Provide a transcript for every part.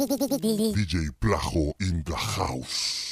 DJ Plajo in the house.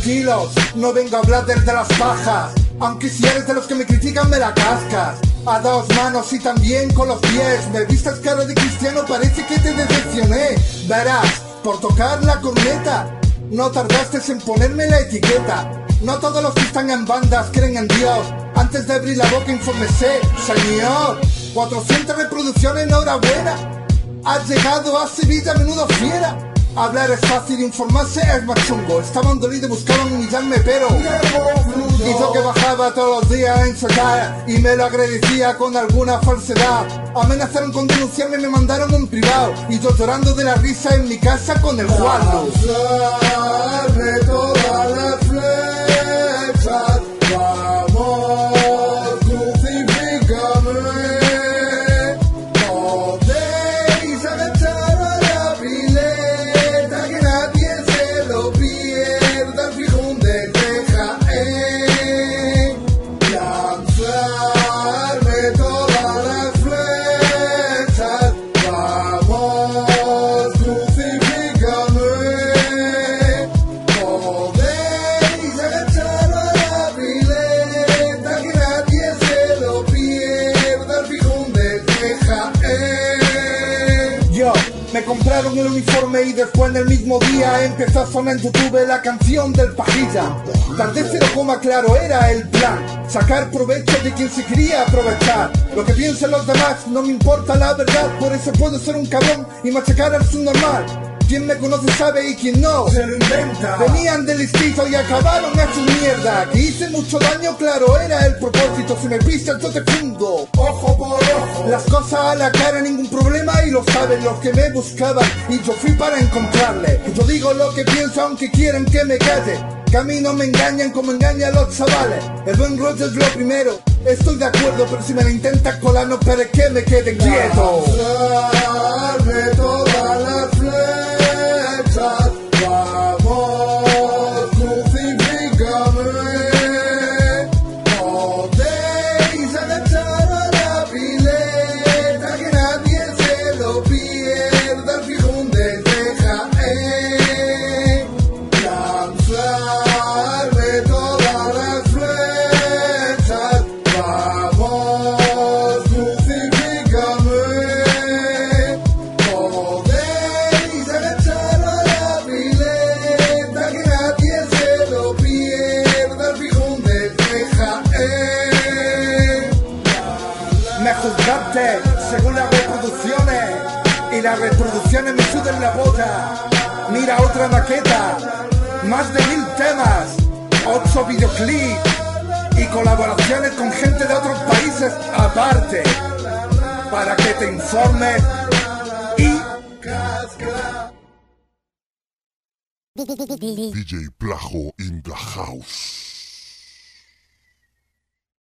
Tranquilos, no vengo a hablar desde las pajas. Aunque si eres de los que me critican me la cascas. A dos manos y también con los pies. Me vistas cara de cristiano, parece que te decepcioné. Verás, por tocar la corneta, no tardaste en ponerme la etiqueta. No todos los que están en bandas creen en Dios. Antes de abrir la boca infórmese, señor. 400 reproducciones, enhorabuena. Has llegado a Sevilla, menudo fiera. Hablar es fácil, informarse es más chungo. Estaban dolidos, buscaban humillarme, pero hizo que bajaba todos los días en ensayar y me lo agradecía con alguna falsedad. Amenazaron con denunciarme, me mandaron un privado y yo llorando de la risa en mi casa con el guardo. Mismo día empezó a sonar en YouTube la canción del pajilla. Tardé coma claro, era el plan. Sacar provecho de quien se quería aprovechar. Lo que piensen los demás no me importa la verdad, por eso puedo ser un cabrón y machacar al subnormal. Quien me conoce sabe y quien no se lo inventa. Venían del listizo y acabaron hechos mierda. Que hice mucho daño, claro, era el propósito. Si me pisas, yo te fundo. Ojo por ojo. Las cosas a la cara, ningún problema y lo saben los que me buscaban. Y yo fui para encontrarle. Yo digo lo que pienso aunque quieran que me calle. Que a mí no me engañan como engañan los chavales. El buen rollo es lo primero. Estoy de acuerdo, pero si me la intentas colar, no esperes que me quede quieto. La boca. Mira otra maqueta, más de mil temas, ocho videoclips. Y colaboraciones con gente de otros países aparte. Para que te informes y DJ Plajo in the house.